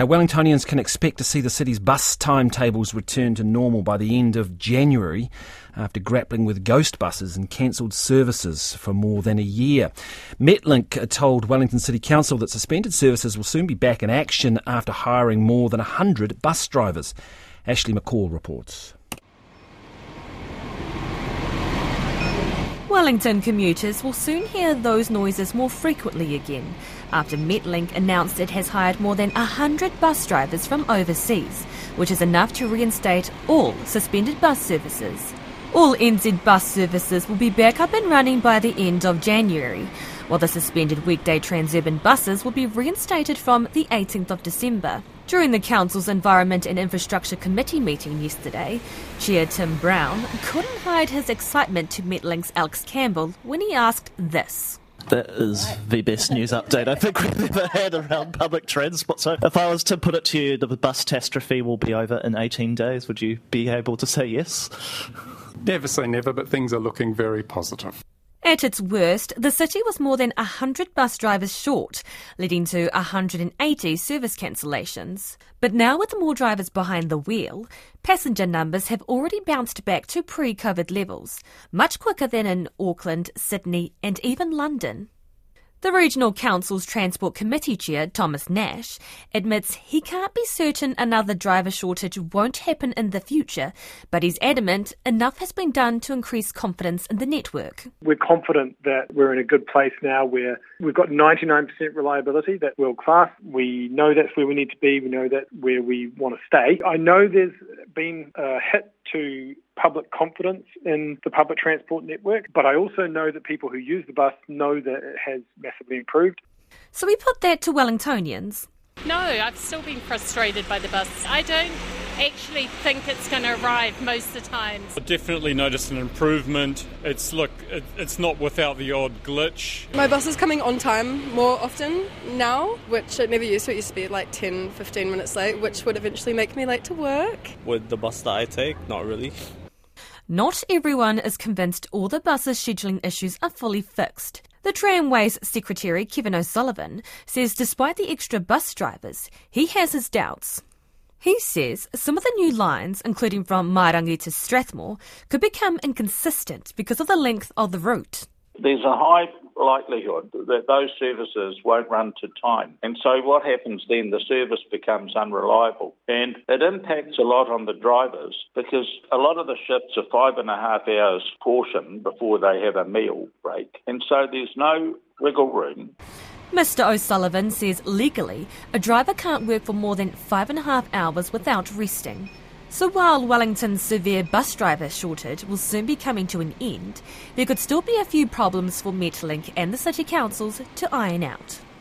Now, Wellingtonians can expect to see the city's bus timetables return to normal by the end of January after grappling with ghost buses and cancelled services for more than a year. Metlink told Wellington City Council that suspended services will soon be back in action after hiring more than 100 bus drivers. Ashleigh McCaull reports. Wellington commuters will soon hear those noises more frequently again after Metlink announced it has hired more than 100 bus drivers from overseas, which is enough to reinstate all suspended bus services. All NZ bus services will be back up and running by the end of January, while the suspended weekday Tranzurban buses will be reinstated from the 18th of December. During the Council's Environment and Infrastructure Committee meeting yesterday, Chair Tim Brown couldn't hide his excitement to Metlink's Alex Campbell when he asked this. That is the best news update I think we've ever had around public transport. So, if I was to put it to you, the bus catastrophe will be over in 18 days, would you be able to say yes? Never say never, but things are looking very positive. At its worst, the city was more than 100 bus drivers short, leading to 180 service cancellations. But now, with more drivers behind the wheel, passenger numbers have already bounced back to pre COVID levels, much quicker than in Auckland, Sydney, and even London. The Regional Council's Transport Committee Chair, Thomas Nash, admits he can't be certain another driver shortage won't happen in the future, but he's adamant enough has been done to increase confidence in the network. We're confident that we're in a good place now where we've got 99% reliability, that's world class. We know that's where we need to be, we know that's where we want to stay. I know there's been a hit to public confidence in the public transport network, but I also know that people who use the bus know that it has massively improved. So we put that to Wellingtonians. No, I've still been frustrated by the bus. I don't actually think it's going to arrive most of the time. I definitely noticed an improvement. It's look, it, it's not without the odd glitch. My bus is coming on time more often now, which it never used to. It used to be like 10, 15 minutes late, which would eventually make me late to work. With the bus that I take, not really. Not everyone is convinced all the buses' scheduling issues are fully fixed. The Tramways Secretary, Kevin O'Sullivan, says despite the extra bus drivers, he has his doubts. He says some of the new lines, including from Mairangi to Strathmore, could become inconsistent because of the length of the route. There's a high likelihood that those services won't run to time. And so what happens then? The service becomes unreliable. And it impacts a lot on the drivers because a lot of the shifts are five and a half hours portion before they have a meal break. And so there's no wiggle room. Mr. O'Sullivan says legally, a driver can't work for more than five and a half hours without resting. So while Wellington's severe bus driver shortage will soon be coming to an end, there could still be a few problems for Metlink and the City Councils to iron out.